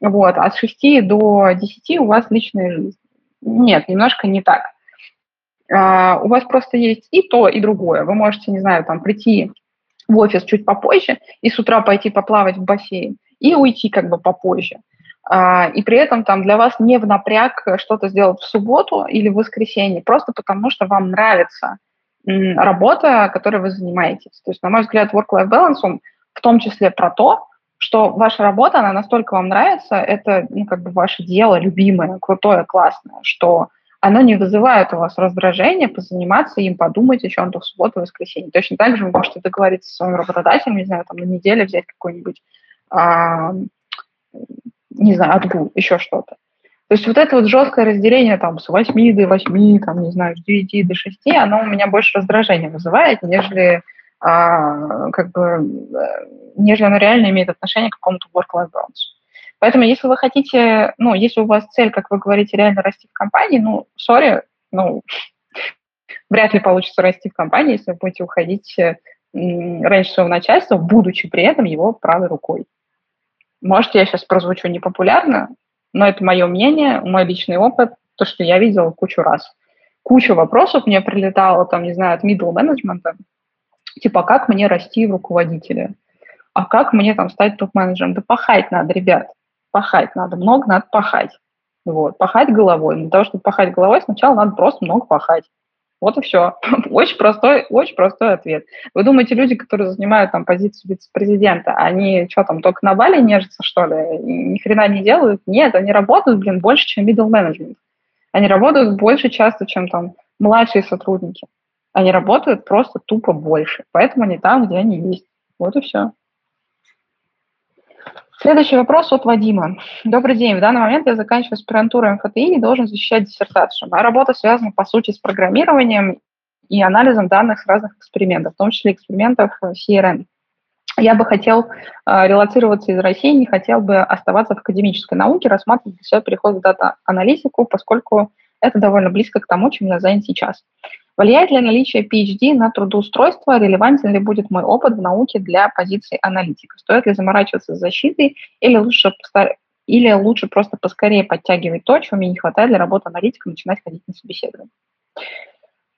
вот, а с 6 до 10 у вас личная жизнь. Нет, немножко не так. Uh, у вас просто есть и то, и другое. Вы можете, не знаю, там прийти в офис чуть попозже и с утра пойти поплавать в бассейн и уйти как бы попозже. А, и при этом там для вас не в напряг что-то сделать в субботу или в воскресенье, просто потому что вам нравится работа, которой вы занимаетесь. То есть, на мой взгляд, work-life balance, он в том числе про то, что ваша работа, она настолько вам нравится, это ну, как бы ваше дело любимое, крутое, классное, что оно не вызывает у вас раздражения позаниматься им, подумать о чем-то в субботу, в воскресенье. Точно так же вы можете договориться с своим работодателем, не знаю, там на неделю взять какой-нибудь а, не знаю, отгул, еще что-то. То есть вот это вот жесткое разделение там с 8 до 8, там, не знаю, с 9 до 6, оно у меня больше раздражения вызывает, нежели а, как бы, э, нежели оно реально имеет отношение к какому-то work-life balance. Поэтому если вы хотите, ну, если у вас цель, как вы говорите, реально расти в компании, ну, сори, ну, [laughs] вряд ли получится расти в компании, если вы будете уходить раньше своего начальства, будучи при этом его правой рукой. Может, я сейчас прозвучу непопулярно, но это мое мнение, мой личный опыт, то, что я видела кучу раз. Куча вопросов мне прилетало, там, не знаю, от middle менеджмента, типа, как мне расти в руководителе? А как мне там стать топ-менеджером? Да пахать надо, ребят, пахать надо, много надо пахать. Вот, пахать головой. Для того, чтобы пахать головой, сначала надо просто много пахать. Вот и все. [laughs] Очень простой, очень простой ответ. Вы думаете, люди, которые занимают там позицию вице-президента, они что там, только на Бали нежатся, что ли? Ни хрена не делают? Нет, они работают, блин, больше, чем middle management. Они работают больше часто, чем там младшие сотрудники. Они работают просто тупо больше. Поэтому они там, где они есть. Вот и все. Следующий вопрос от Вадима. Добрый день. В данный момент я заканчиваю аспирантуру МФТИ и должен защищать диссертацию. Моя работа связана, по сути, с программированием и анализом данных с разных экспериментов, в том числе экспериментов CRN. Я бы хотел э, релацироваться из России, не хотел бы оставаться в академической науке, рассматривать для себя переход в дата-аналитику, поскольку это довольно близко к тому, чем я занят сейчас. Влияет ли наличие PhD на трудоустройство? Релевантен ли будет мой опыт в науке для позиции аналитика? Стоит ли заморачиваться с защитой или лучше, или лучше просто поскорее подтягивать то, чего мне не хватает для работы аналитика, начинать ходить на собеседование?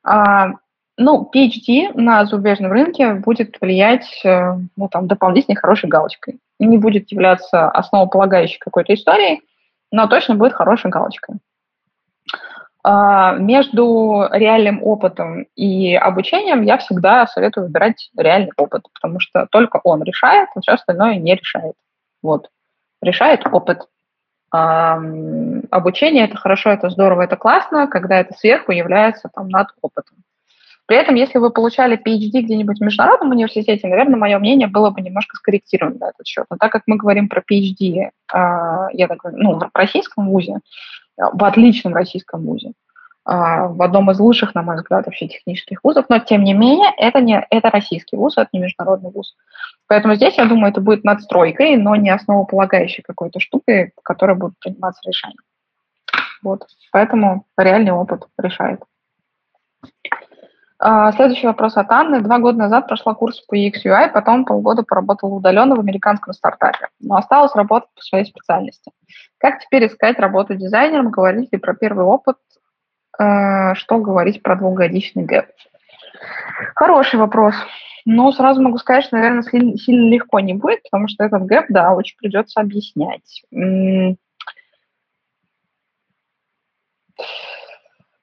А, ну, PhD на зарубежном рынке будет влиять э, ну, там, дополнительной хорошей галочкой. Не будет являться основополагающей какой-то историей, но точно будет хорошей галочкой. А, между реальным опытом и обучением я всегда советую выбирать реальный опыт, потому что только он решает, а все остальное не решает. Вот. Решает опыт. Обучение – это хорошо, это здорово, это классно, когда это сверху является там, над опытом. При этом, если вы получали PhD где-нибудь в международном университете, наверное, мое мнение было бы немножко скорректировано на этот счет. Но так как мы говорим про PhD, а, я так ну, в российском вузе, в отличном российском вузе, а, в одном из лучших, на мой взгляд, вообще технических вузов, но тем не менее это, не, это российский вуз, это не международный вуз. Поэтому здесь, я думаю, это будет надстройкой, но не основополагающей какой-то штукой, в которой будут приниматься решения. Вот. Поэтому реальный опыт решает. А, следующий вопрос от Анны. Два года назад прошла курс по UX UI, потом полгода поработала удаленно в американском стартапе, но осталось работать по своей специальности. Как теперь искать работу дизайнером? Говорить ли про первый опыт? Э, что говорить про двухгодичный gap? Хороший вопрос. Но сразу могу сказать, что, наверное, сильно легко не будет, потому что этот gap, да, очень придется объяснять.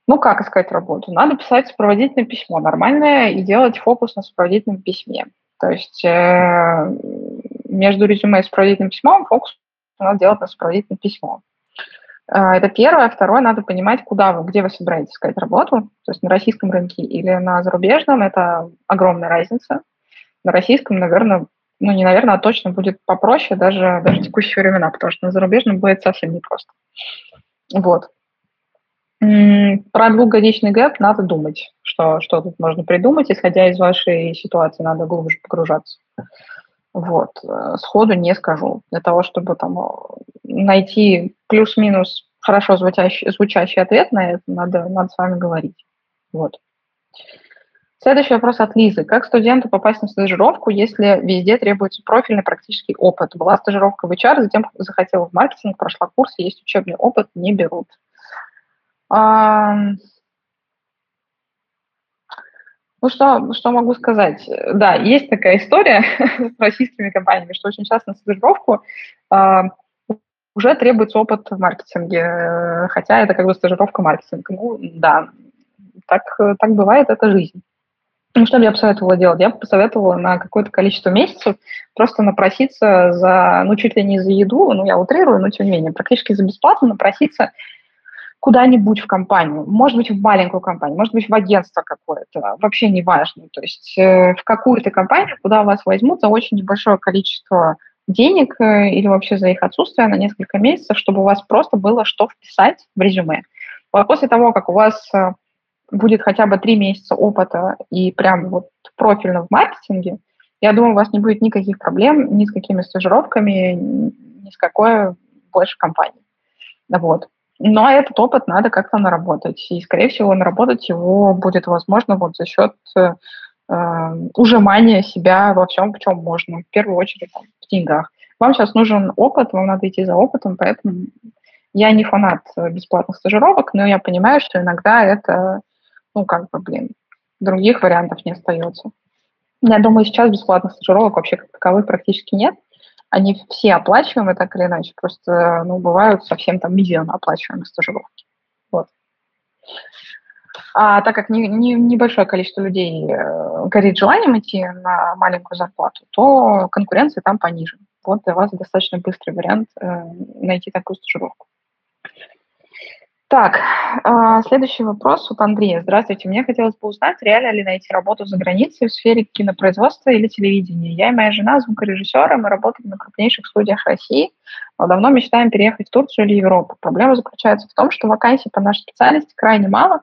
Ну, как искать работу? Надо писать сопроводительное письмо нормальное и делать фокус на сопроводительном письме. То есть э, между резюме и сопроводительным письмом фокус надо делать на сопроводительное письмо. Э, это первое. Второе, надо понимать, куда вы, где вы собираетесь искать работу. То есть на российском рынке или на зарубежном. Это огромная разница. На российском, наверное, ну не наверное, а точно будет попроще даже, даже в текущие времена, потому что на зарубежном будет совсем непросто. Вот. Про двухгодичный гэп надо думать, что, что тут можно придумать, исходя из вашей ситуации, надо глубже погружаться. Вот. Сходу не скажу. Для того, чтобы там найти плюс-минус хорошо звучащий, звучащий ответ на это, надо, надо с вами говорить. Вот. Следующий вопрос от Лизы. Как студенту попасть на стажировку, если везде требуется профильный практический опыт? Была стажировка в HR, затем захотела в маркетинг, прошла курс, есть учебный опыт, не берут. А... Ну, что, что могу сказать? Да, есть такая история [laughs] с российскими компаниями, что очень часто на стажировку а, уже требуется опыт в маркетинге, хотя это как бы стажировка маркетинга. Ну, да, так, так бывает, это жизнь. Ну, что бы я посоветовала делать? Я бы посоветовала на какое-то количество месяцев просто напроситься за, ну, чуть ли не за еду, ну, я утрирую, но тем не менее, практически за бесплатно напроситься куда-нибудь в компанию, может быть, в маленькую компанию, может быть, в агентство какое-то, вообще не важно. То есть э, в какую-то компанию, куда вас возьмут за очень небольшое количество денег э, или вообще за их отсутствие на несколько месяцев, чтобы у вас просто было что вписать в резюме. Вот после того, как у вас э, будет хотя бы три месяца опыта и прям вот профильно в маркетинге, я думаю, у вас не будет никаких проблем ни с какими стажировками, ни с какой больше компанией. Вот. Но этот опыт надо как-то наработать. И, скорее всего, наработать его будет возможно вот за счет э, ужимания себя во всем, в чем можно. В первую очередь там, в деньгах. Вам сейчас нужен опыт, вам надо идти за опытом, поэтому я не фанат бесплатных стажировок, но я понимаю, что иногда это ну, как бы, блин, других вариантов не остается. Я думаю, сейчас бесплатных стажировок вообще как таковых практически нет. Они все оплачиваемые так или иначе, просто, ну, бывают совсем там мизерно оплачиваемые стажировки. Вот. А так как не, не, небольшое количество людей э, горит желанием идти на маленькую зарплату, то конкуренция там пониже. Вот для вас достаточно быстрый вариант э, найти такую стажировку. Так, а, следующий вопрос от Андрея. Здравствуйте. Мне хотелось бы узнать, реально ли найти работу за границей в сфере кинопроизводства или телевидения. Я и моя жена звукорежиссеры, мы работаем на крупнейших студиях России, но давно мечтаем переехать в Турцию или Европу. Проблема заключается в том, что вакансий по нашей специальности крайне мало.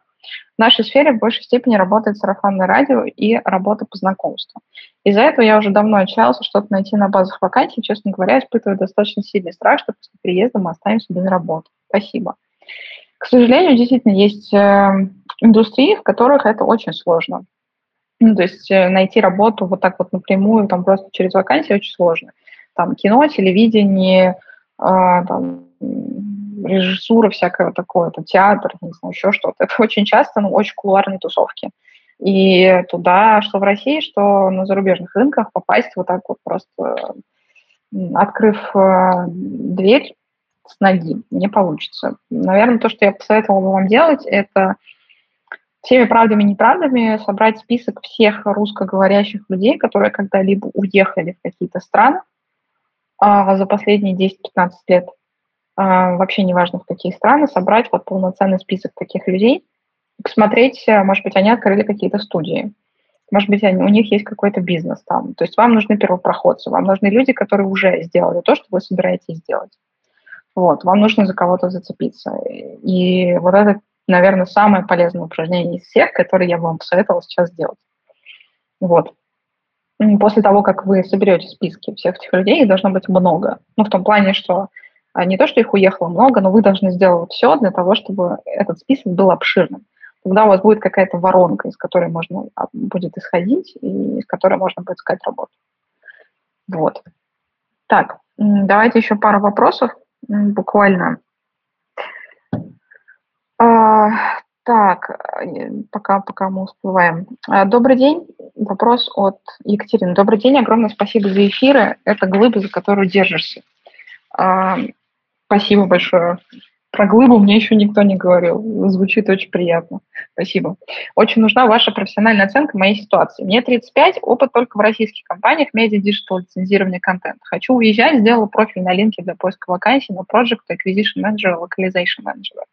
В нашей сфере в большей степени работает сарафанное радио и работа по знакомству. Из-за этого я уже давно отчаялся что-то найти на базах вакансий. Честно говоря, испытываю достаточно сильный страх, что после приезда мы останемся без работы. Спасибо. К сожалению, действительно есть э, индустрии, в которых это очень сложно. Ну, то есть э, найти работу вот так вот напрямую, там просто через вакансии очень сложно. Там кино, телевидение, э, там, режиссура всякое такое, там, театр, не знаю, еще что-то. Это очень часто, ну, очень кулуарные тусовки. И туда, что в России, что на зарубежных рынках попасть вот так вот просто, открыв дверь, с ноги. Не получится. Наверное, то, что я посоветовала бы вам делать, это всеми правдами и неправдами собрать список всех русскоговорящих людей, которые когда-либо уехали в какие-то страны а, за последние 10-15 лет, а, вообще неважно в какие страны, собрать вот полноценный список таких людей, посмотреть, может быть, они открыли какие-то студии, может быть, они, у них есть какой-то бизнес там. То есть вам нужны первопроходцы, вам нужны люди, которые уже сделали то, что вы собираетесь сделать. Вот, вам нужно за кого-то зацепиться. И вот это, наверное, самое полезное упражнение из всех, которое я бы вам посоветовала сейчас сделать. Вот. После того, как вы соберете списки всех этих людей, их должно быть много. Ну, в том плане, что а, не то, что их уехало много, но вы должны сделать все для того, чтобы этот список был обширным. Тогда у вас будет какая-то воронка, из которой можно а, будет исходить и из которой можно будет искать работу. Вот. Так, давайте еще пару вопросов буквально. А, так, э, пока, пока мы успеваем. А, добрый день. Вопрос от Екатерины. Добрый день, огромное спасибо за эфиры. Это глыба, за которую держишься. А, спасибо большое. Про глыбу мне еще никто не говорил. Звучит очень приятно. Спасибо. Очень нужна ваша профессиональная оценка моей ситуации. Мне 35, опыт только в российских компаниях, медиа, digital, лицензирование контента. Хочу уезжать, сделала профиль на LinkedIn для поиска вакансий на Project Acquisition Manager, Localization Manager.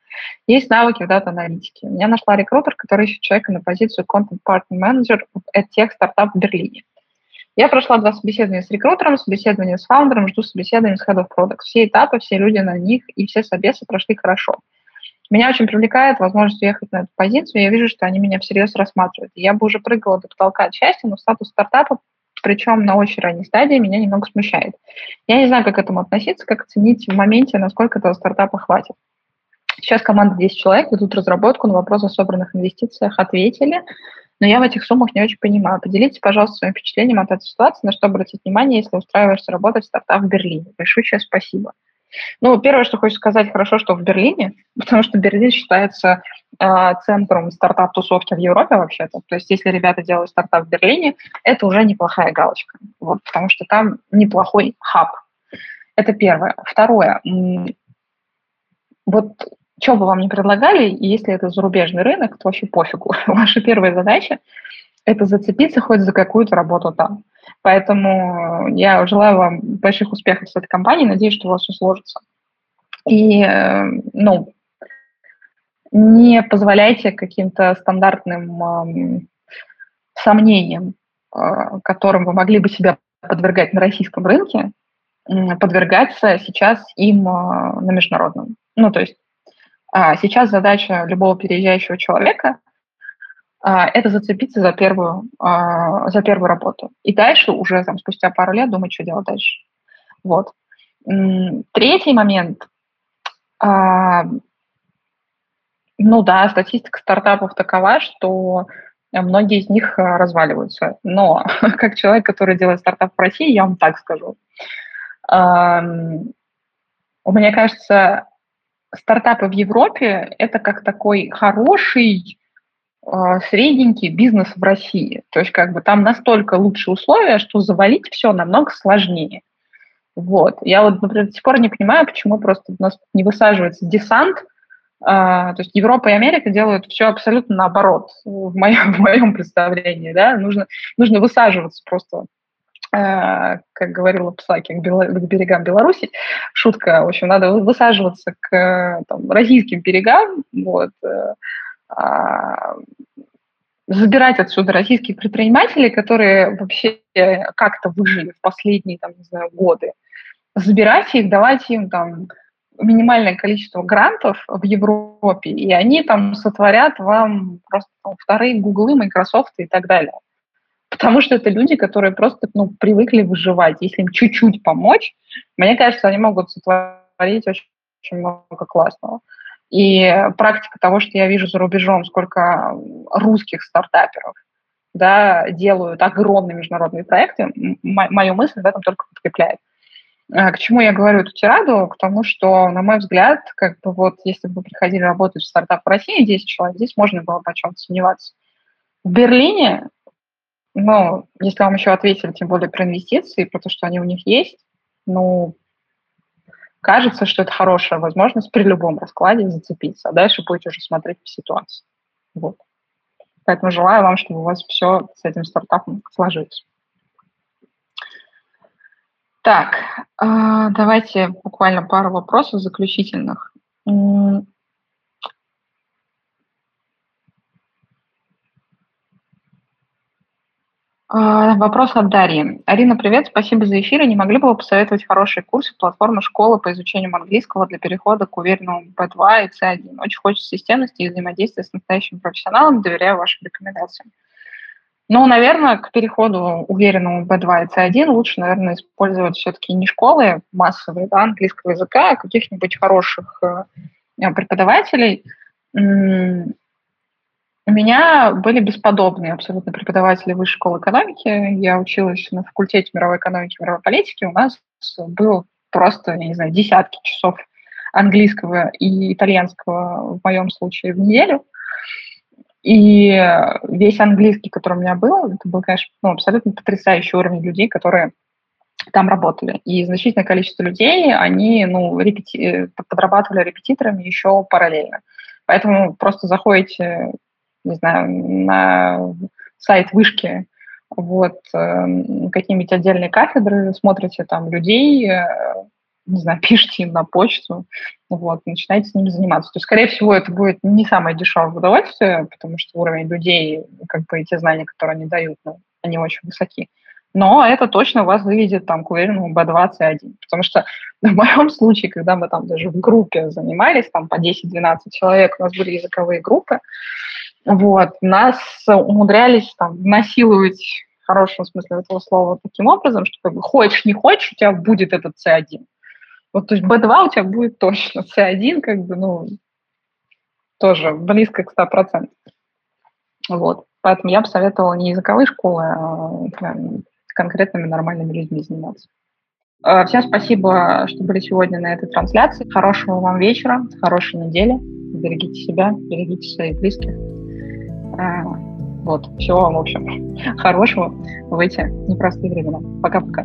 Есть навыки в дата-аналитике. Меня нашла рекрутер, который ищет человека на позицию Content Partner Manager в EdTech стартап в Берлине. Я прошла два собеседования с рекрутером, собеседование с фаундером, жду собеседования с Head of Product. Все этапы, все люди на них и все собесы прошли хорошо. Меня очень привлекает возможность уехать на эту позицию. Я вижу, что они меня всерьез рассматривают. Я бы уже прыгала до потолка от счастья, но статус стартапа, причем на очень ранней стадии, меня немного смущает. Я не знаю, как к этому относиться, как оценить в моменте, насколько этого стартапа хватит. Сейчас команда 10 человек ведут разработку на вопрос о собранных инвестициях, ответили, но я в этих суммах не очень понимаю. Поделитесь, пожалуйста, своим впечатлением от этой ситуации, на что обратить внимание, если устраиваешься работать в стартап в Берлине. Большое спасибо. Ну, первое, что хочу сказать, хорошо, что в Берлине, [laughs] потому что Берлин считается э, центром стартап-тусовки в Европе вообще-то. То есть если ребята делают стартап в Берлине, это уже неплохая галочка, вот, потому что там неплохой хаб. Это первое. Второе. Вот что бы вам ни предлагали, если это зарубежный рынок, то вообще пофигу. [laughs] Ваша первая задача – это зацепиться хоть за какую-то работу там. Поэтому я желаю вам больших успехов с этой компанией, надеюсь, что у вас все сложится. И, э, ну, не позволяйте каким-то стандартным э, сомнениям, э, которым вы могли бы себя подвергать на российском рынке, э, подвергаться сейчас им э, на международном. Ну, то есть э, сейчас задача любого переезжающего человека – а, это зацепиться за первую, а, за первую работу. И дальше уже там, спустя пару лет думать, что делать дальше. Вот. Третий момент. А, ну да, статистика стартапов такова, что многие из них разваливаются. Но [laughs] как человек, который делает стартап в России, я вам так скажу. Мне кажется, стартапы в Европе – это как такой хороший а, средненький бизнес в России. То есть как бы там настолько лучшие условия, что завалить все намного сложнее. Вот. Я вот, например, до сих пор не понимаю, почему просто у нас не высаживается десант. А, то есть Европа и Америка делают все абсолютно наоборот в моем, [laughs] в моем представлении. Да? Нужно, нужно высаживаться просто как говорила Псаки, к, берегам Беларуси. Шутка, в общем, надо высаживаться к там, российским берегам, вот, э, а, забирать отсюда российских предпринимателей, которые вообще как-то выжили в последние, там, не знаю, годы, забирать их, давать им там минимальное количество грантов в Европе, и они там сотворят вам просто там, вторые Гуглы, Microsoft и так далее. Потому что это люди, которые просто ну, привыкли выживать. Если им чуть-чуть помочь, мне кажется, они могут сотворить очень, очень много классного. И практика того, что я вижу за рубежом, сколько русских стартаперов да, делают огромные международные проекты, мою мысль в этом только подкрепляет. А, к чему я говорю эту тираду? К тому, что, на мой взгляд, как бы вот если бы вы приходили работать в стартап в России, 10 человек, здесь можно было бы о чем-то сомневаться. В Берлине, ну, если вам еще ответили, тем более про инвестиции, про то, что они у них есть, ну, кажется, что это хорошая возможность при любом раскладе зацепиться, а дальше будете уже смотреть по ситуации. Вот. Поэтому желаю вам, чтобы у вас все с этим стартапом сложилось. Так, а, давайте буквально пару вопросов заключительных. Вопрос от Дарьи. Арина, привет, спасибо за эфир. Не могли бы вы посоветовать хорошие курсы платформы школы по изучению английского для перехода к уверенному B2 и C1? Очень хочется системности и взаимодействия с настоящим профессионалом, доверяю вашим рекомендациям. Ну, наверное, к переходу уверенному B2 и C1 лучше, наверное, использовать все-таки не школы массовые да, английского языка, а каких-нибудь хороших э, преподавателей, у меня были бесподобные абсолютно преподаватели высшей школы экономики. Я училась на факультете мировой экономики и мировой политики. У нас был просто, я не знаю, десятки часов английского и итальянского в моем случае в неделю. И весь английский, который у меня был, это был, конечно, ну, абсолютно потрясающий уровень людей, которые там работали. И значительное количество людей, они ну, репети... подрабатывали репетиторами еще параллельно. Поэтому просто заходите не знаю, на сайт вышки, вот, эм, какие-нибудь отдельные кафедры, смотрите там людей, э, не знаю, [laughs] пишите им на почту, вот, начинаете с ними заниматься. То есть, скорее всего, это будет не самое дешевое удовольствие, потому что уровень людей, как бы, и те знания, которые они дают, ну, они очень высоки. Но это точно вас выведет там к уверенному B2, C1. Потому что [laughs] в моем случае, когда мы там даже в группе занимались, там по 10-12 человек, у нас были языковые группы, вот. Нас умудрялись там насиловать в хорошем смысле этого слова таким образом, что как бы хочешь, не хочешь, у тебя будет этот C1. Вот, то есть B2 у тебя будет точно, C1 как бы, ну, тоже близко к 100%. Вот. Поэтому я бы советовала не языковые школы, а конкретными нормальными людьми заниматься. Э, всем спасибо, что были сегодня на этой трансляции. Хорошего вам вечера, хорошей недели. Берегите себя, берегите своих близких. Э, вот, всего вам, в общем, [laughs] хорошего в эти непростые времена. Пока-пока.